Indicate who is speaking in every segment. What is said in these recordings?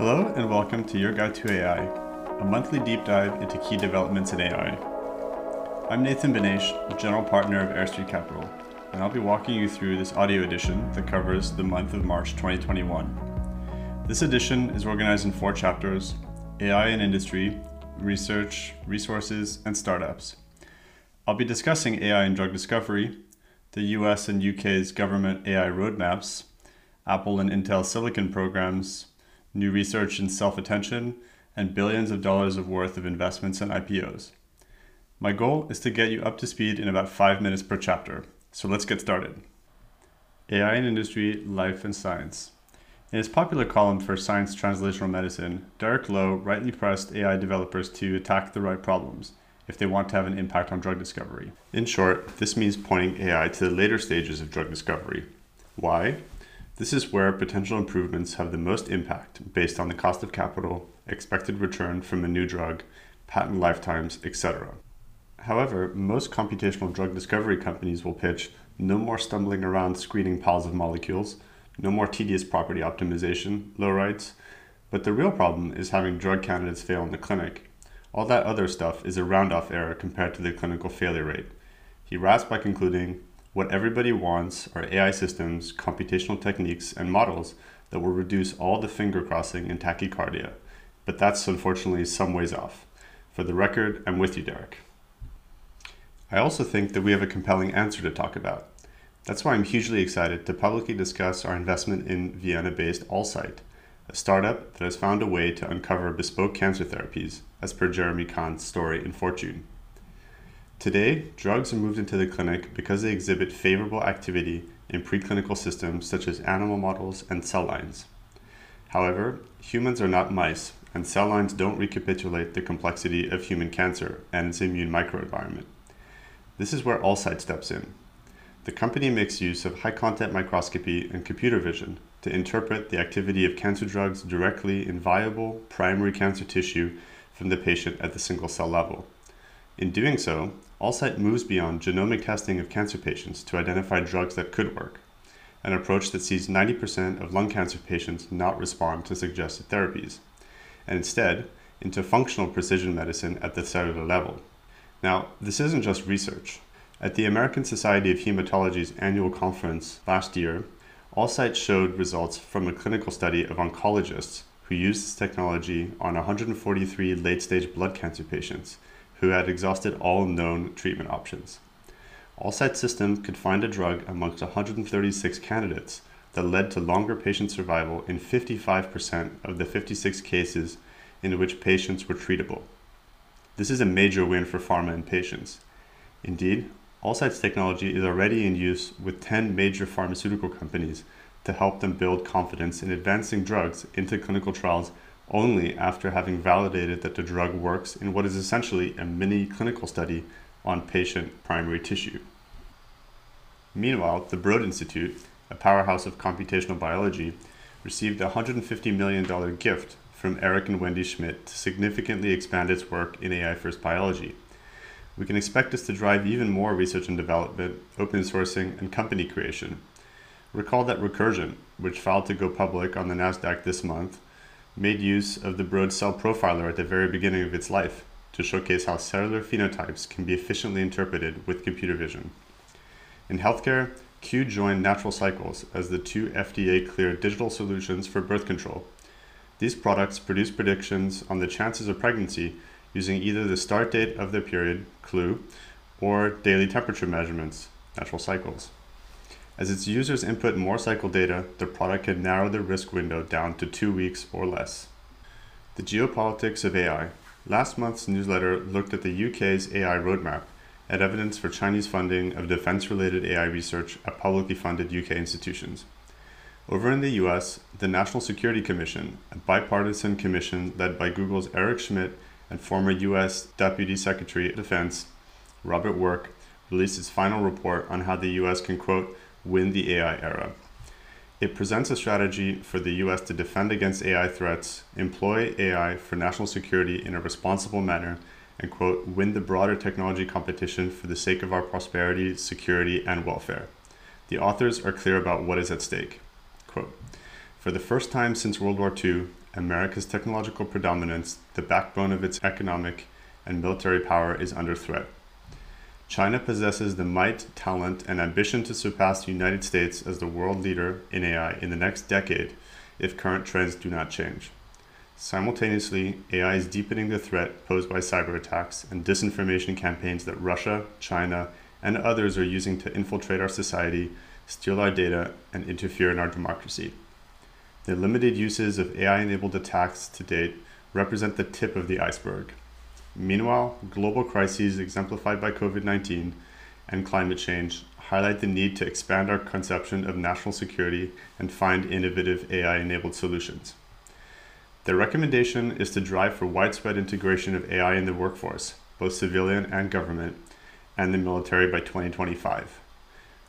Speaker 1: Hello, and welcome to Your Guide to AI, a monthly deep dive into key developments in AI. I'm Nathan Benaich, General Partner of Air Street Capital, and I'll be walking you through this audio edition that covers the month of March 2021. This edition is organized in four chapters AI and industry, research, resources, and startups. I'll be discussing AI in drug discovery, the US and UK's government AI roadmaps, Apple and Intel silicon programs, new research in self attention, and billions of dollars of worth of investments and IPOs. My goal is to get you up to speed in about five minutes per chapter, so let's get started. AI in Industry, Life and Science. In his popular column for Science Translational Medicine, Derek Lowe rightly pressed AI developers to attack the right problems if they want to have an impact on drug discovery. In short, this means pointing AI to the later stages of drug discovery. Why? This is where potential improvements have the most impact based on the cost of capital, expected return from a new drug, patent lifetimes, etc. However, most computational drug discovery companies will pitch no more stumbling around screening piles of molecules, no more tedious property optimization, Lowe writes, but the real problem is having drug candidates fail in the clinic all that other stuff is a round off error compared to the clinical failure rate. He wraps by concluding what everybody wants are AI systems, computational techniques, and models that will reduce all the finger crossing and tachycardia. But that's unfortunately some ways off. For the record, I'm with you, Derek. I also think that we have a compelling answer to talk about. That's why I'm hugely excited to publicly discuss our investment in Vienna based Allcyte a startup that has found a way to uncover bespoke cancer therapies, as per Jeremy Kahn's story in Fortune. Today, drugs are moved into the clinic because they exhibit favorable activity in preclinical systems such as animal models and cell lines. However, humans are not mice, and cell lines don't recapitulate the complexity of human cancer and its immune microenvironment. This is where Allcyte steps in. The company makes use of high content microscopy and computer vision to interpret the activity of cancer drugs directly in viable primary cancer tissue from the patient at the single cell level. In doing so, Allcyte moves beyond genomic testing of cancer patients to identify drugs that could work, an approach that sees 90% of lung cancer patients not respond to suggested therapies, and instead into functional precision medicine at the cellular level. Now, this isn't just research. At the American Society of Hematology's annual conference last year, Allcyte showed results from a clinical study of oncologists who used this technology on 143 late stage blood cancer patients who had exhausted all known treatment options. Allcyte's system could find a drug amongst 136 candidates that led to longer patient survival in 55% of the 56 cases in which patients were treatable. This is a major win for pharma and patients. Indeed, Allcyte's technology is already in use with 10 major pharmaceutical companies to help them build confidence in advancing drugs into clinical trials only after having validated that the drug works in what is essentially a mini clinical study on patient primary tissue. Meanwhile, the Broad Institute, a powerhouse of computational biology, received a $150 million gift from Eric and Wendy Schmidt to significantly expand its work in AI first biology we can expect this to drive even more research and development, open sourcing, and company creation. Recall that Recursion, which filed to go public on the NASDAQ this month, made use of the Broad Cell Profiler at the very beginning of its life to showcase how cellular phenotypes can be efficiently interpreted with computer vision. In healthcare, Clue joined Natural Cycles as the two FDA cleared digital solutions for birth control. These products produce predictions on the chances of pregnancy using either the start date of the period, clue, or daily temperature measurements, natural cycles. As its users input more cycle data, the product can narrow the risk window down to two weeks or less. The geopolitics of AI. Last month's newsletter looked at the UK's AI roadmap and evidence for Chinese funding of defense related AI research at publicly funded UK institutions. Over in the US, the National Security Commission, a bipartisan commission led by Google's Eric Schmidt and former U.S. Deputy Secretary of Defense Robert Work released its final report on how the U.S. can, quote, win the AI era. It presents a strategy for the U.S. to defend against AI threats, employ AI for national security in a responsible manner, and, quote, win the broader technology competition for the sake of our prosperity, security, and welfare. The authors are clear about what is at stake. Quote, for the first time since World War II, America's technological predominance, the backbone of its economic and military power, is under threat. China possesses the might, talent, and ambition to surpass the United States as the world leader in AI in the next decade if current trends do not change. Simultaneously, AI is deepening the threat posed by cyber attacks and disinformation campaigns that Russia, China, and others are using to infiltrate our society, steal our data, and interfere in our democracy. The limited uses of AI enabled attacks to date represent the tip of the iceberg. Meanwhile, global crises exemplified by COVID 19 and climate change highlight the need to expand our conception of national security and find innovative AI enabled solutions. Their recommendation is to drive for widespread integration of AI in the workforce, both civilian and government, and the military by 2025.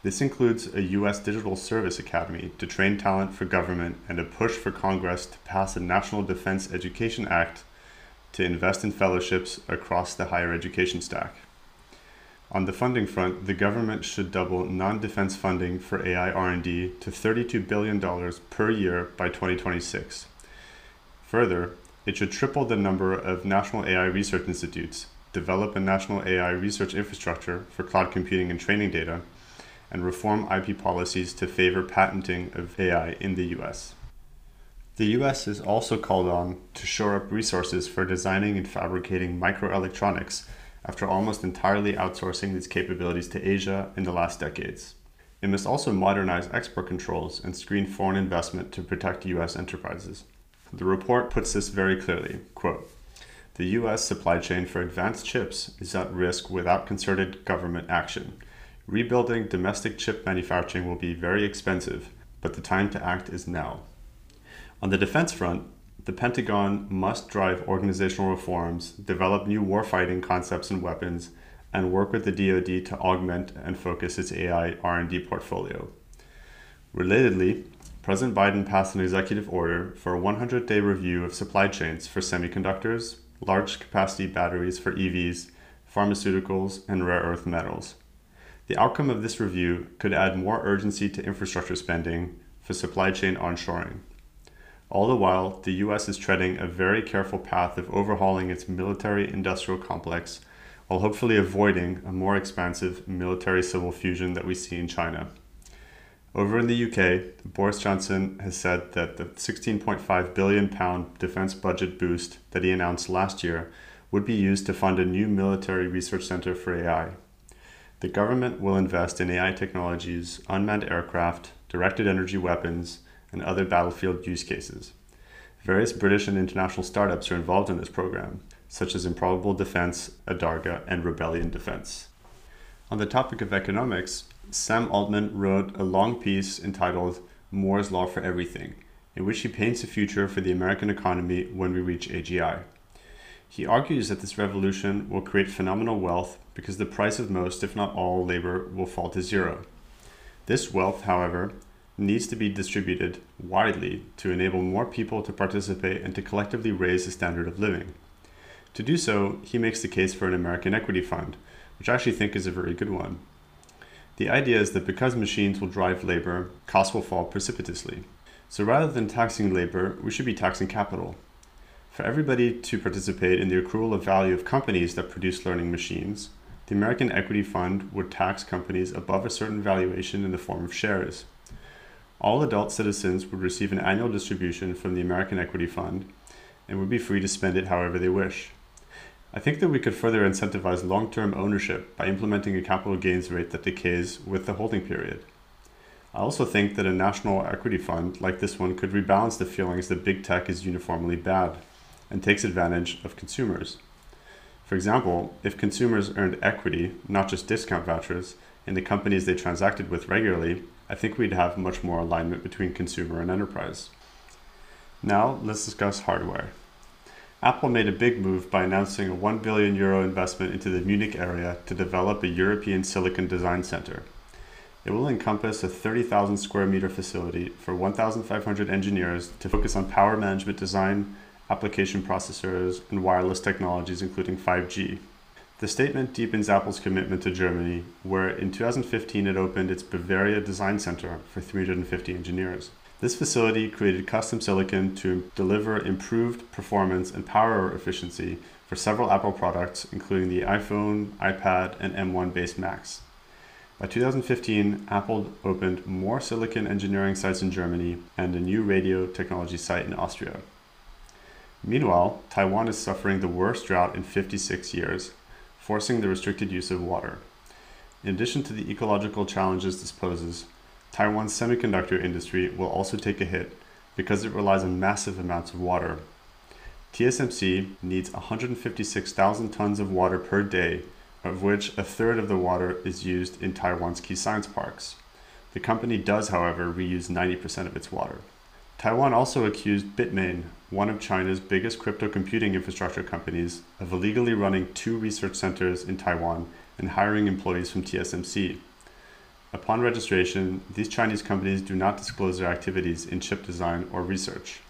Speaker 1: This includes a U.S. Digital Service Academy to train talent for government and a push for Congress to pass a National Defense Education Act to invest in fellowships across the higher education stack. On the funding front, the government should double non-defense funding for AI R&D to $32 billion per year by 2026. Further, it should triple the number of national AI research institutes, develop a national AI research infrastructure for cloud computing and training data, and reform IP policies to favor patenting of AI in the US. The US is also called on to shore up resources for designing and fabricating microelectronics after almost entirely outsourcing these capabilities to Asia in the last decades. It must also modernize export controls and screen foreign investment to protect US enterprises. The report puts this very clearly. Quote, the US supply chain for advanced chips is at risk without concerted government action. Rebuilding domestic chip manufacturing will be very expensive, but the time to act is now. On the defense front, the Pentagon must drive organizational reforms, develop new warfighting concepts and weapons, and work with the DoD to augment and focus its AI R&D portfolio. Relatedly, President Biden passed an executive order for a 100-day review of supply chains for semiconductors, large capacity batteries for EVs, pharmaceuticals, and rare earth metals. The outcome of this review could add more urgency to infrastructure spending for supply chain onshoring. All the while, the US is treading a very careful path of overhauling its military industrial complex while hopefully avoiding a more expansive military civil fusion that we see in China. Over in the UK, Boris Johnson has said that the 16.5 billion pound defense budget boost that he announced last year would be used to fund a new military research center for AI. The government will invest in AI technologies, unmanned aircraft, directed energy weapons, and other battlefield use cases. Various British and international startups are involved in this program, such as Improbable Defense, Adarga, and Rebellion Defense. On the topic of economics, Sam Altman wrote a long piece entitled Moore's Law for Everything, in which he paints a future for the American economy when we reach AGI. He argues that this revolution will create phenomenal wealth because the price of most, if not all, labor will fall to zero. This wealth, however, needs to be distributed widely to enable more people to participate and to collectively raise the standard of living. To do so, he makes the case for an American equity fund, which I actually think is a very good one. The idea is that because machines will drive labor, costs will fall precipitously. So rather than taxing labor, we should be taxing capital. For everybody to participate in the accrual of value of companies that produce learning machines, the American Equity Fund would tax companies above a certain valuation in the form of shares. All adult citizens would receive an annual distribution from the American Equity Fund and would be free to spend it however they wish. I think that we could further incentivize long term ownership by implementing a capital gains rate that decays with the holding period. I also think that a national equity fund like this one could rebalance the feelings that big tech is uniformly bad and takes advantage of consumers. For example, if consumers earned equity, not just discount vouchers, in the companies they transacted with regularly, I think we'd have much more alignment between consumer and enterprise. Now, let's discuss hardware. Apple made a big move by announcing a 1 billion euro investment into the Munich area to develop a European silicon design center. It will encompass a 30,000 square meter facility for 1,500 engineers to focus on power management design, application processors, and wireless technologies, including 5G. The statement deepens Apple's commitment to Germany, where in 2015 it opened its Bavaria Design Center for 350 engineers. This facility created custom silicon to deliver improved performance and power efficiency for several Apple products, including the iPhone, iPad, and M1 based Macs. By 2015, Apple opened more silicon engineering sites in Germany and a new radio technology site in Austria. Meanwhile, Taiwan is suffering the worst drought in 56 years, forcing the restricted use of water. In addition to the ecological challenges this poses, Taiwan's semiconductor industry will also take a hit because it relies on massive amounts of water TSMC needs 156,000 tons of water per day, of which a third of the water is used in Taiwan's key science parks. The company does, however, reuse 90% of its water. Taiwan also accused Bitmain, one of China's biggest crypto computing infrastructure companies, of illegally running two research centers in Taiwan and hiring employees from TSMC. Upon registration, these Chinese companies do not disclose their activities in chip design or research.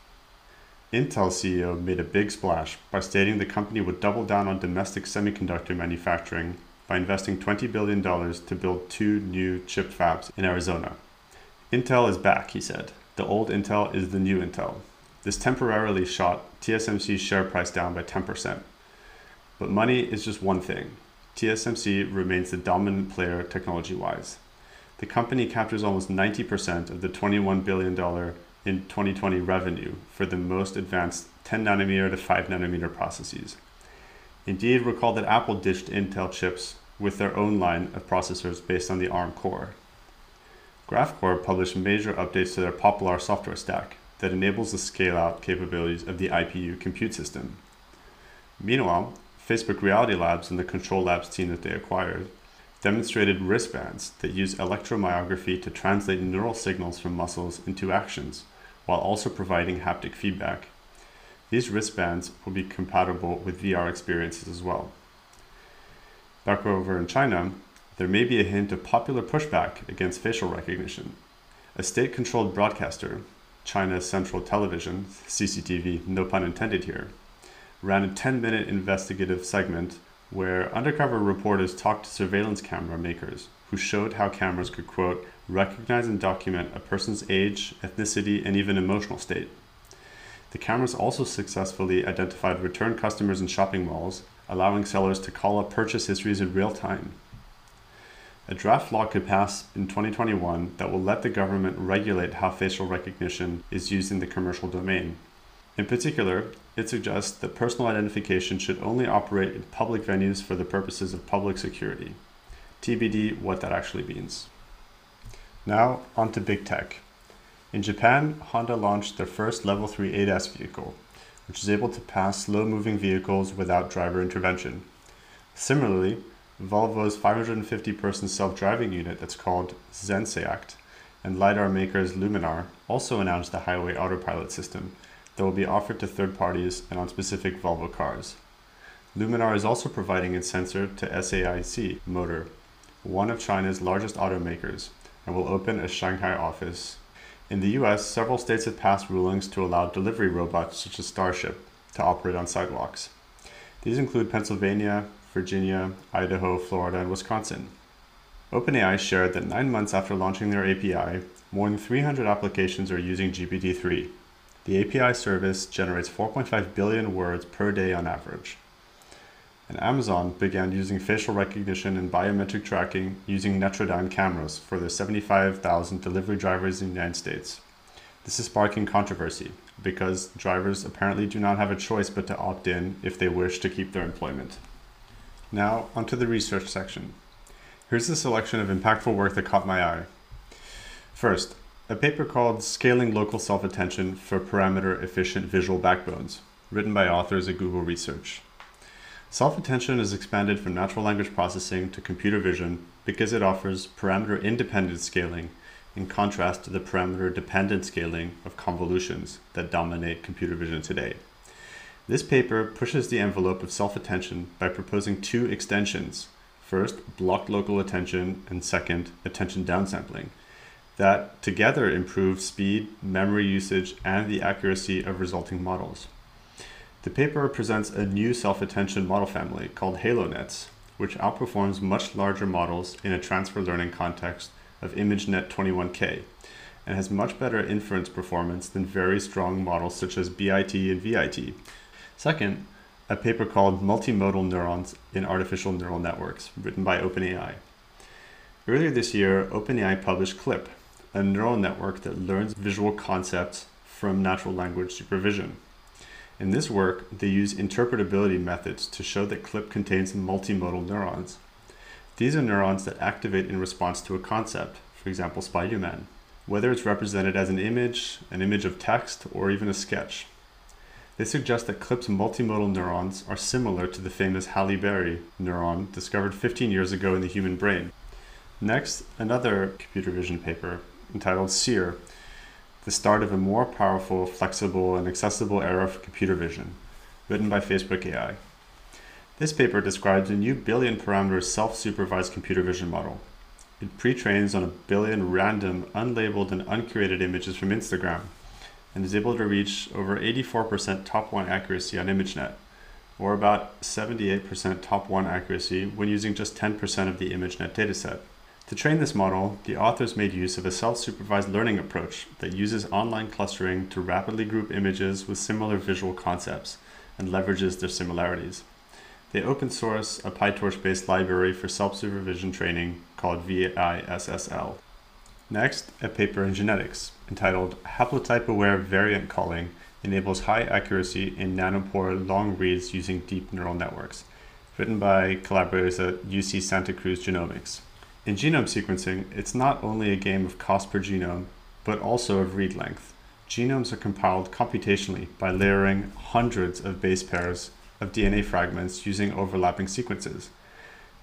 Speaker 1: Intel CEO made a big splash by stating the company would double down on domestic semiconductor manufacturing by investing $20 billion to build two new chip fabs in Arizona. Intel is back, he said. The old Intel is the new Intel. This temporarily shot TSMC's share price down by 10%. But money is just one thing. TSMC remains the dominant player technology wise. The company captures almost 90% of the $21 billion in 2020 revenue for the most advanced 10 nanometer to 5 nanometer processes. Indeed, recall that Apple ditched Intel chips with their own line of processors based on the ARM core. Graphcore published major updates to their Poplar software stack that enables the scale out capabilities of the IPU compute system. Meanwhile, Facebook Reality Labs and the Control Labs team that they acquired demonstrated wristbands that use electromyography to translate neural signals from muscles into actions while also providing haptic feedback. These wristbands will be compatible with VR experiences as well. Back over in China, there may be a hint of popular pushback against facial recognition. A state controlled broadcaster, China's Central Television, CCTV, no pun intended here, ran a 10 minute investigative segment where undercover reporters talked to surveillance camera makers who showed how cameras could, quote, recognize and document a person's age, ethnicity, and even emotional state. The cameras also successfully identified return customers in shopping malls, allowing sellers to call up purchase histories in real time. A draft law could pass in 2021 that will let the government regulate how facial recognition is used in the commercial domain. In particular, it suggests that personal identification should only operate in public venues for the purposes of public security. TBD what that actually means. Now, on to big tech. In Japan, Honda launched their first Level 3 ADAS vehicle, which is able to pass slow moving vehicles without driver intervention. Similarly, Volvo's 550 person self driving unit that's called Zenseact and LiDAR makers Luminar also announced the highway autopilot system that will be offered to third parties and on specific Volvo cars. Luminar is also providing its sensor to SAIC Motor, one of China's largest automakers, and will open a Shanghai office. In the US, several states have passed rulings to allow delivery robots such as Starship to operate on sidewalks. These include Pennsylvania, Virginia, Idaho, Florida, and Wisconsin. OpenAI shared that nine months after launching their API, more than 300 applications are using GPT 3. The API service generates 4.5 billion words per day on average and Amazon began using facial recognition and biometric tracking using Netradyne cameras for their 75,000 delivery drivers in the United States. This is sparking controversy because drivers apparently do not have a choice but to opt in if they wish to keep their employment. Now, onto the research section. Here's a selection of impactful work that caught my eye. First, a paper called Scaling Local Self Attention for Parameter Efficient Visual Backbones, written by authors at Google Research. Self-attention is expanded from natural language processing to computer vision because it offers parameter-independent scaling in contrast to the parameter-dependent scaling of convolutions that dominate computer vision today. This paper pushes the envelope of self-attention by proposing two extensions. First, blocked local attention, and second, attention downsampling, that together improve speed, memory usage, and the accuracy of resulting models. The paper presents a new self-attention model family called HaloNets, which outperforms much larger models in a transfer learning context of ImageNet 21K, and has much better inference performance than very strong models such as BIT and VIT. Second, a paper called Multimodal Neurons in Artificial Neural Networks, written by OpenAI. Earlier this year, OpenAI published CLIP, a neural network that learns visual concepts from natural language supervision. In this work, they use interpretability methods to show that CLIP contains multimodal neurons. These are neurons that activate in response to a concept, for example, Spider-Man, whether it's represented as an image, an image of text, or even a sketch. They suggest that CLIP's multimodal neurons are similar to the famous Halle Berry neuron discovered 15 years ago in the human brain. Next, another computer vision paper entitled SEER, the start of a more powerful, flexible, and accessible era for computer vision, written by Facebook AI. This paper describes a new billion parameter self-supervised computer vision model. It pre-trains on a billion random, unlabeled, and uncurated images from Instagram and is able to reach over 84% top 1 accuracy on ImageNet, or about 78% top 1 accuracy when using just 10% of the ImageNet dataset. To train this model, the authors made use of a self-supervised learning approach that uses online clustering to rapidly group images with similar visual concepts and leverages their similarities. They open source a PyTorch-based library for self-supervision training called VISSL. Next, a paper in genetics entitled Haplotype-Aware Variant Calling Enables High Accuracy in Nanopore Long Reads Using Deep Neural Networks, written by collaborators at UC Santa Cruz Genomics. In genome sequencing, it's not only a game of cost per genome, but also of read length. Genomes are compiled computationally by layering hundreds of base pairs of DNA fragments using overlapping sequences.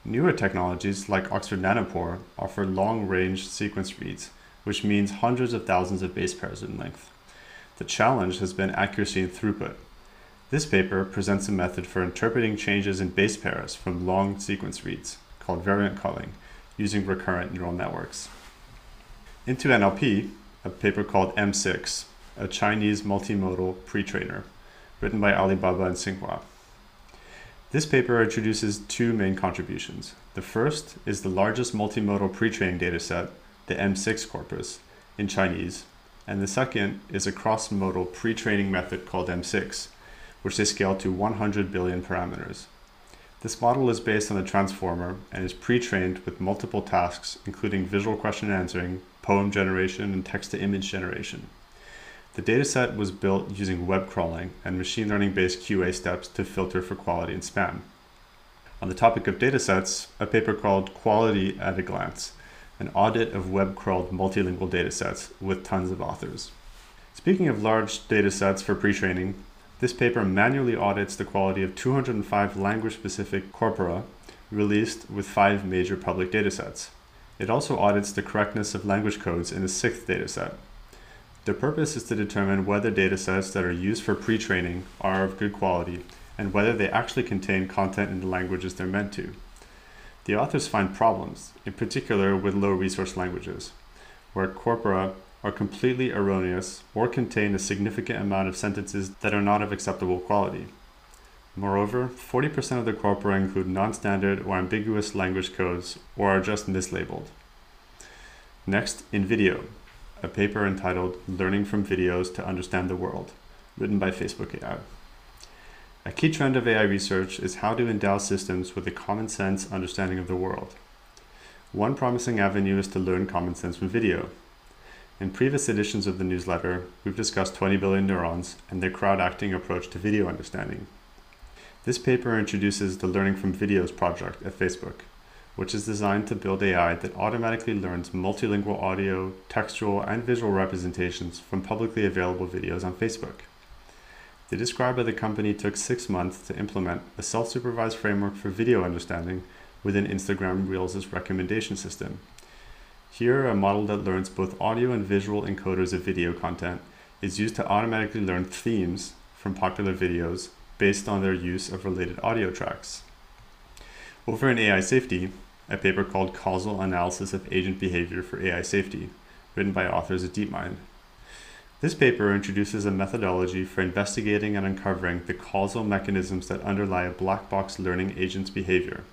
Speaker 1: Newer technologies like Oxford Nanopore offer long-range sequence reads, which means hundreds of thousands of base pairs in length. The challenge has been accuracy and throughput. This paper presents a method for interpreting changes in base pairs from long sequence reads, called variant calling, using recurrent neural networks. Into NLP, a paper called M6, a Chinese multimodal pre-trainer, written by Alibaba and Tsinghua. This paper introduces two main contributions. The first is the largest multimodal pre-training dataset, the M6 corpus, in Chinese, and the second is a cross-modal pre-training method called M6, which they scale to 100 billion parameters. This model is based on the transformer and is pre-trained with multiple tasks, including visual question answering, poem generation, and text-to-image generation. The dataset was built using web crawling and machine learning based QA steps to filter for quality and spam. On the topic of datasets, a paper called Quality at a Glance, an audit of web crawled multilingual datasets with tons of authors. Speaking of large datasets for pre-training, this paper manually audits the quality of 205 language-specific corpora released with five major public datasets. It also audits the correctness of language codes in a sixth dataset. The purpose is to determine whether datasets that are used for pre-training are of good quality and whether they actually contain content in the languages they're meant to. The authors find problems, in particular with low resource languages, where corpora are completely erroneous or contain a significant amount of sentences that are not of acceptable quality. Moreover, 40% of the corpora include non-standard or ambiguous language codes or are just mislabeled. Next, in video, a paper entitled Learning from Videos to Understand the World, written by Facebook AI. A key trend of AI research is how to endow systems with a common sense understanding of the world. One promising avenue is to learn common sense from video. In previous editions of the newsletter, we've discussed 20 billion neurons and their crowd acting approach to video understanding. This paper introduces the Learning from Videos project at Facebook which is designed to build AI that automatically learns multilingual audio, textual, and visual representations from publicly available videos on Facebook. The describe of the company took six months to implement a self-supervised framework for video understanding within Instagram Reels' recommendation system. Here, a model that learns both audio and visual encoders of video content is used to automatically learn themes from popular videos based on their use of related audio tracks. Over in AI safety, a paper called Causal Analysis of Agent Behavior for AI Safety, written by authors at DeepMind. This paper introduces a methodology for investigating and uncovering the causal mechanisms that underlie a black box learning agent's behavior.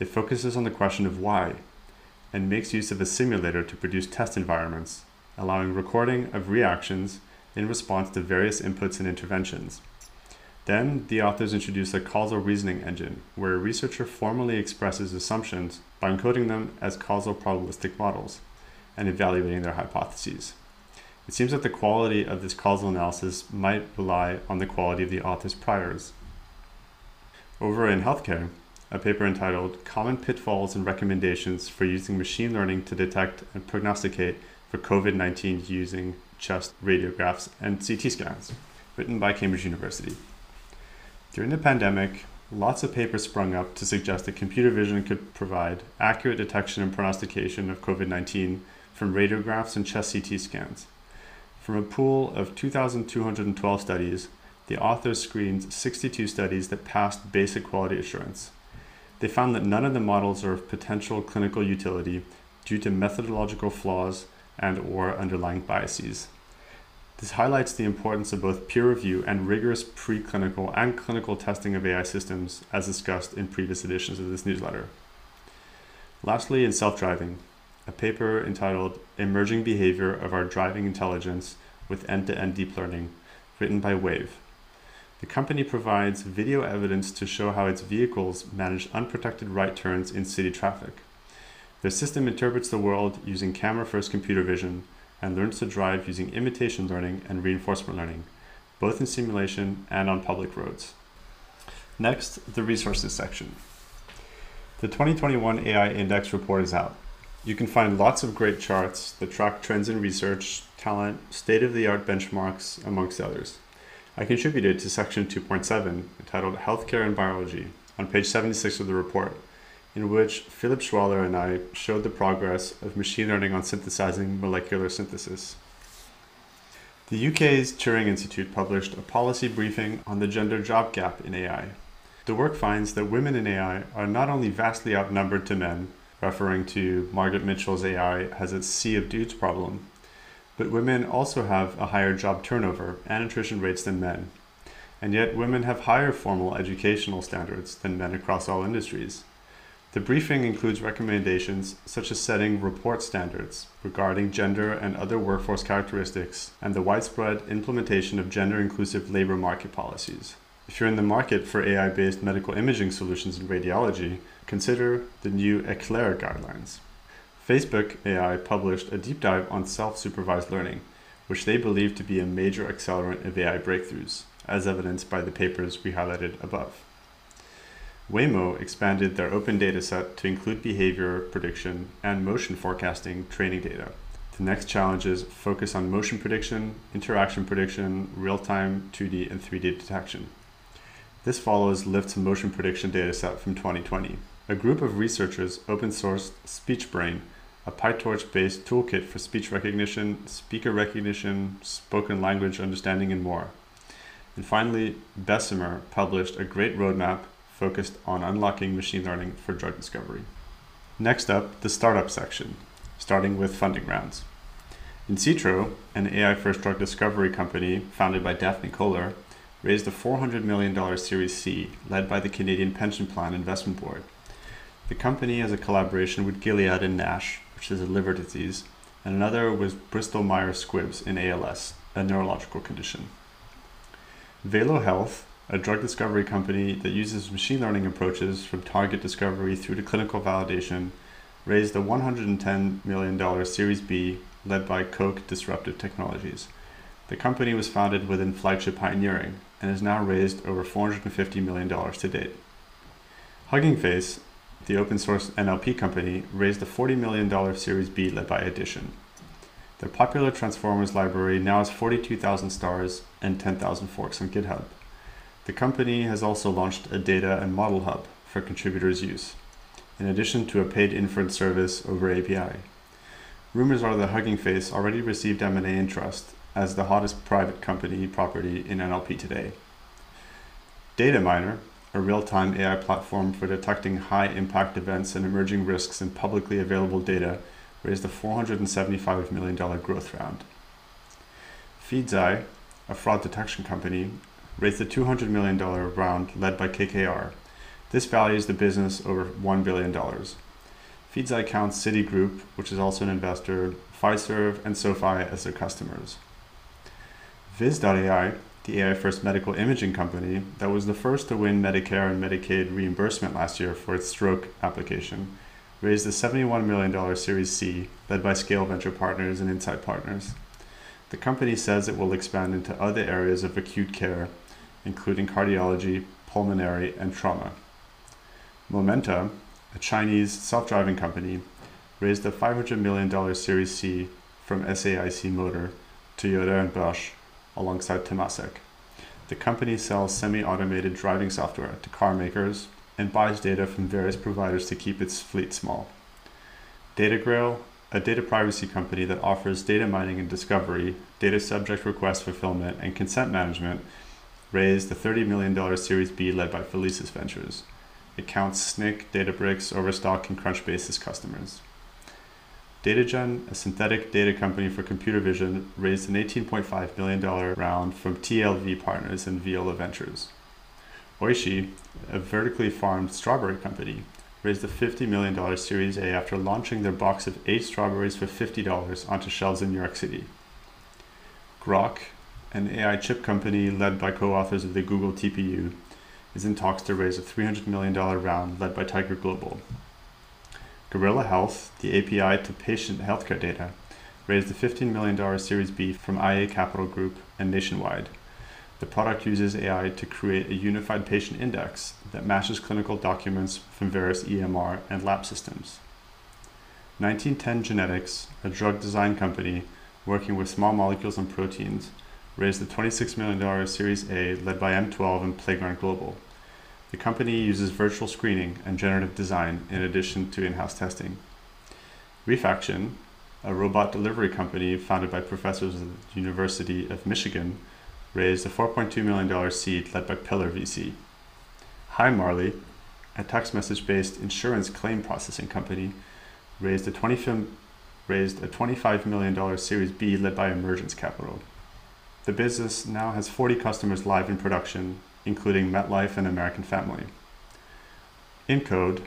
Speaker 1: It focuses on the question of why, and makes use of a simulator to produce test environments, allowing recording of reactions in response to various inputs and interventions. Then, the authors introduce a causal reasoning engine, where a researcher formally expresses assumptions by encoding them as causal probabilistic models and evaluating their hypotheses. It seems that the quality of this causal analysis might rely on the quality of the author's priors. Over in healthcare, a paper entitled Common Pitfalls and Recommendations for Using Machine Learning to Detect and Prognosticate for COVID 19 Using Chest Radiographs and CT Scans, written by Cambridge University. During the pandemic, lots of papers sprung up to suggest that computer vision could provide accurate detection and prognostication of COVID 19 from radiographs and chest CT scans. From a pool of 2,212 studies, the authors screened 62 studies that passed basic quality assurance. They found that none of the models are of potential clinical utility due to methodological flaws and or underlying biases. This highlights the importance of both peer review and rigorous preclinical and clinical testing of AI systems as discussed in previous editions of this newsletter. Lastly, in self-driving, a paper entitled Emerging Behavior of Our Driving Intelligence with End-to-End Deep Learning, written by Wayve. The company provides video evidence to show how its vehicles manage unprotected right turns in city traffic. Their system interprets the world using camera-first computer vision and learns to drive using imitation learning and reinforcement learning, both in simulation and on public roads. Next, the resources section. The 2021 AI Index report is out. You can find lots of great charts that track trends in research, talent, state of the art benchmarks, amongst others. I contributed to section 2.7 entitled Healthcare and Biology on page 76 of the report in which Philip Schwaller and I showed the progress of machine learning on synthesizing molecular synthesis. The UK's Turing Institute published a policy briefing on the gender job gap in AI. The work finds that women in AI are not only vastly outnumbered to men, referring to Margaret Mitchell's AI has its sea of dudes problem, but women also have a higher job turnover and attrition rates than men. And yet, women have higher formal educational standards than men across all industries. The briefing includes recommendations such as setting report standards regarding gender and other workforce characteristics and the widespread implementation of gender inclusive labor market policies. If you're in the market for AI based medical imaging solutions in radiology, consider the new ECLAIR guidelines. Facebook AI published a deep dive on self supervised learning, which they believe to be a major accelerant of AI breakthroughs, as evidenced by the papers we highlighted above. Waymo expanded their open dataset to include behavior prediction and motion forecasting training data. The next challenges focus on motion prediction, interaction prediction, real-time 2D and 3D detection. This follows Lyft's motion prediction dataset from 2020. A group of researchers open sourced SpeechBrain, a PyTorch-based toolkit for speech recognition, speaker recognition, spoken language understanding, and more. And finally, Bessemer published a great roadmap focused on unlocking machine learning for drug discovery. Next up, the startup section, starting with funding rounds. Insitro, an AI first drug discovery company founded by Daphne Koller, raised a $400 million Series C led by the Canadian Pension Plan Investment Board. The company has a collaboration with Gilead and NASH, which is a liver disease, and another with Bristol Myers Squibb in ALS, a neurological condition. Valo Health, a drug discovery company that uses machine learning approaches from target discovery through to clinical validation, raised a $110 million Series B led by Koch Disruptive Technologies. The company was founded within Flagship Pioneering and has now raised over $450 million to date. Hugging Face, the open source NLP company, raised a $40 million Series B led by Addition. Their popular Transformers library now has 42,000 stars and 10,000 forks on GitHub. The company has also launched a data and model hub for contributors' use, in addition to a paid inference service over API. Rumors are that Hugging Face already received M&A interest as the hottest private company property in NLP today. Dataminr, a real-time AI platform for detecting high-impact events and emerging risks in publicly available data, raised a $475 million growth round. Feedzai, a fraud detection company, raised a $200 million round led by KKR. This values the business over $1 billion. Feedzai counts Citigroup, which is also an investor, Fiserv, and SoFi as their customers. Viz.ai, the AI first medical imaging company that was the first to win Medicare and Medicaid reimbursement last year for its stroke application, raised a $71 million Series C led by Scale Venture Partners and Insight Partners. The company says it will expand into other areas of acute care, including cardiology, pulmonary, and trauma. Momenta, a Chinese self driving company, raised a $500 million Series C from SAIC Motor, Toyota, and Bosch alongside Temasek. The company sells semi automated driving software to car makers and buys data from various providers to keep its fleet small. Datagrail, a data privacy company that offers data mining and discovery, data subject request fulfillment, and consent management, raised a $30 million Series B led by Felicis Ventures. It counts Snyk, Databricks, Overstock, and Crunchbase as customers. DataGen, a synthetic data company for computer vision, raised an $18.5 million round from TLV Partners and Viola Ventures. Oishii, a vertically farmed strawberry company, raised a $50 million Series A after launching their box of eight strawberries for $50 onto shelves in New York City. Groq, an AI chip company led by co authors of the Google TPU, is in talks to raise a $300 million round led by Tiger Global. Gorilla Health, the API to patient healthcare data, raised a $15 million Series B from IA Capital Group and Nationwide. The product uses AI to create a unified patient index that matches clinical documents from various EMR and lab systems. 1910 Genetics, a drug design company working with small molecules and proteins, raised the $26 million Series A led by M12 and Playground Global. The company uses virtual screening and generative design in addition to in house testing. Refraction, a robot delivery company founded by professors at the University of Michigan, raised a $4.2 million seed led by Pillar VC. Hi Marley, a text message based insurance claim processing company, raised a, 20, raised a $25 million Series B led by Emergence Capital. The business now has 40 customers live in production including MetLife and American Family. Incode,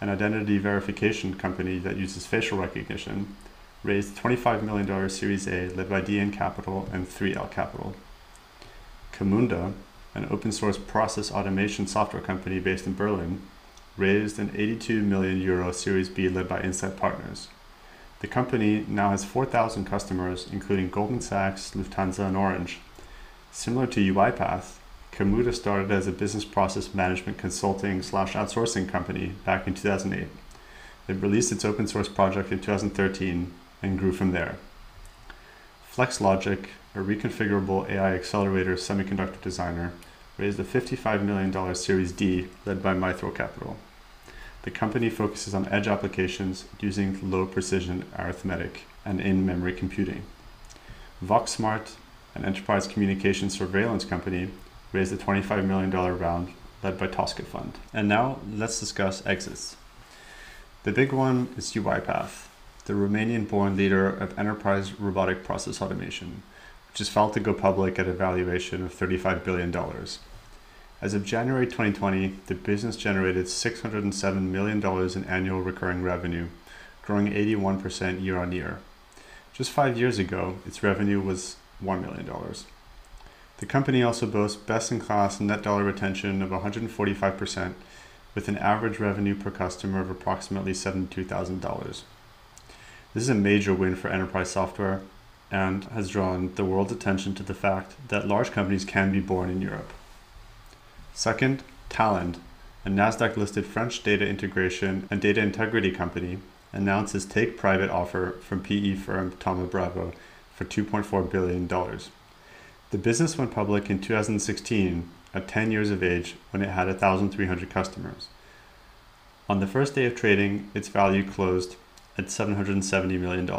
Speaker 1: an identity verification company that uses facial recognition, raised $25 million Series A led by DN Capital and 3L Capital. Camunda, an open source process automation software company based in Berlin, raised an 82 million euro Series B led by Insight Partners. The company now has 4,000 customers, including Goldman Sachs, Lufthansa, and Orange. Similar to UiPath, Camunda started as a business process management consulting slash outsourcing company back in 2008. It released its open source project in 2013 and grew from there. Flex Logix, a reconfigurable AI accelerator semiconductor designer, raised a $55 million Series D led by Mithril Capital. The company focuses on edge applications using low precision arithmetic and in memory computing. VoxSmart, an enterprise communication surveillance company, raised a $25 million round led by Tosca Fund. And now let's discuss exits. The big one is UiPath, the Romanian born leader of enterprise robotic process automation, which is filed to go public at a valuation of $35 billion. As of January 2020, the business generated $607 million in annual recurring revenue, growing 81% year on year. Just five years ago, its revenue was $1 million. The company also boasts best in class net dollar retention of 145%, with an average revenue per customer of approximately $72,000. This is a major win for enterprise software and has drawn the world's attention to the fact that large companies can be born in Europe. Second, Talend, a NASDAQ listed French data integration and data integrity company, announced its take private offer from PE firm Thoma Bravo for $2.4 billion. The business went public in 2016 at 10 years of age when it had 1,300 customers. On the first day of trading, its value closed at $770 million.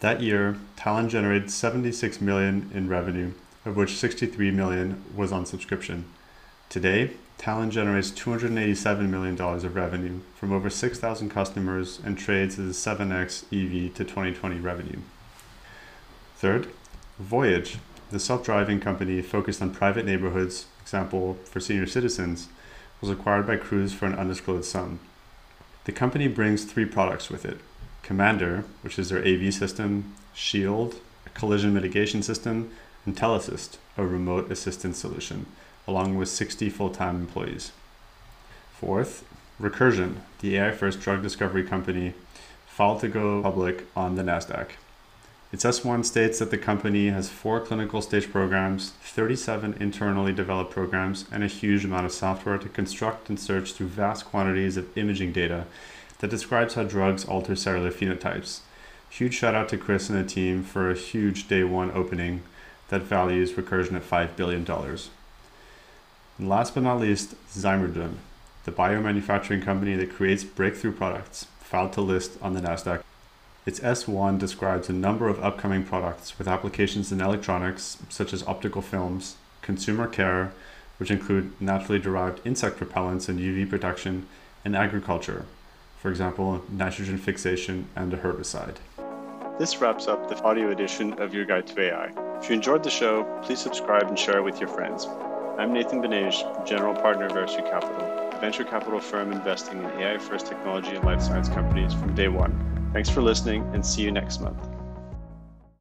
Speaker 1: That year, Talend generated 76 million in revenue, of which 63 million was on subscription. Today, Talend generates $287 million of revenue from over 6,000 customers and trades at a 7x EV to 2020 revenue. Third, Voyage, the self-driving company focused on private neighborhoods, example for senior citizens, was acquired by Cruise for an undisclosed sum. The company brings three products with it. Commander, which is their AV system, Shield, a collision mitigation system, and Teleassist, a remote assistance solution, along with 60 full time employees. Fourth, Recursion, the AI first drug discovery company, filed to go public on the NASDAQ. Its S1 states that the company has four clinical stage programs, 37 internally developed programs, and a huge amount of software to construct and search through vast quantities of imaging data that describes how drugs alter cellular phenotypes. Huge shout out to Chris and the team for a huge day one opening that values Recursion at $5 billion. And last but not least, Zymergen, the biomanufacturing company that creates breakthrough products, filed to list on the NASDAQ. Its S1 describes a number of upcoming products with applications in electronics, such as optical films, consumer care, which include naturally derived insect repellents and UV protection, and agriculture, for example, nitrogen fixation and a herbicide. This wraps up the audio edition of Your Guide to AI. If you enjoyed the show, please subscribe and share it with your friends. I'm Nathan Benaich, General Partner of Air Street Capital, a venture capital firm investing in AI first technology and life science companies from day one. Thanks for listening and see you next month.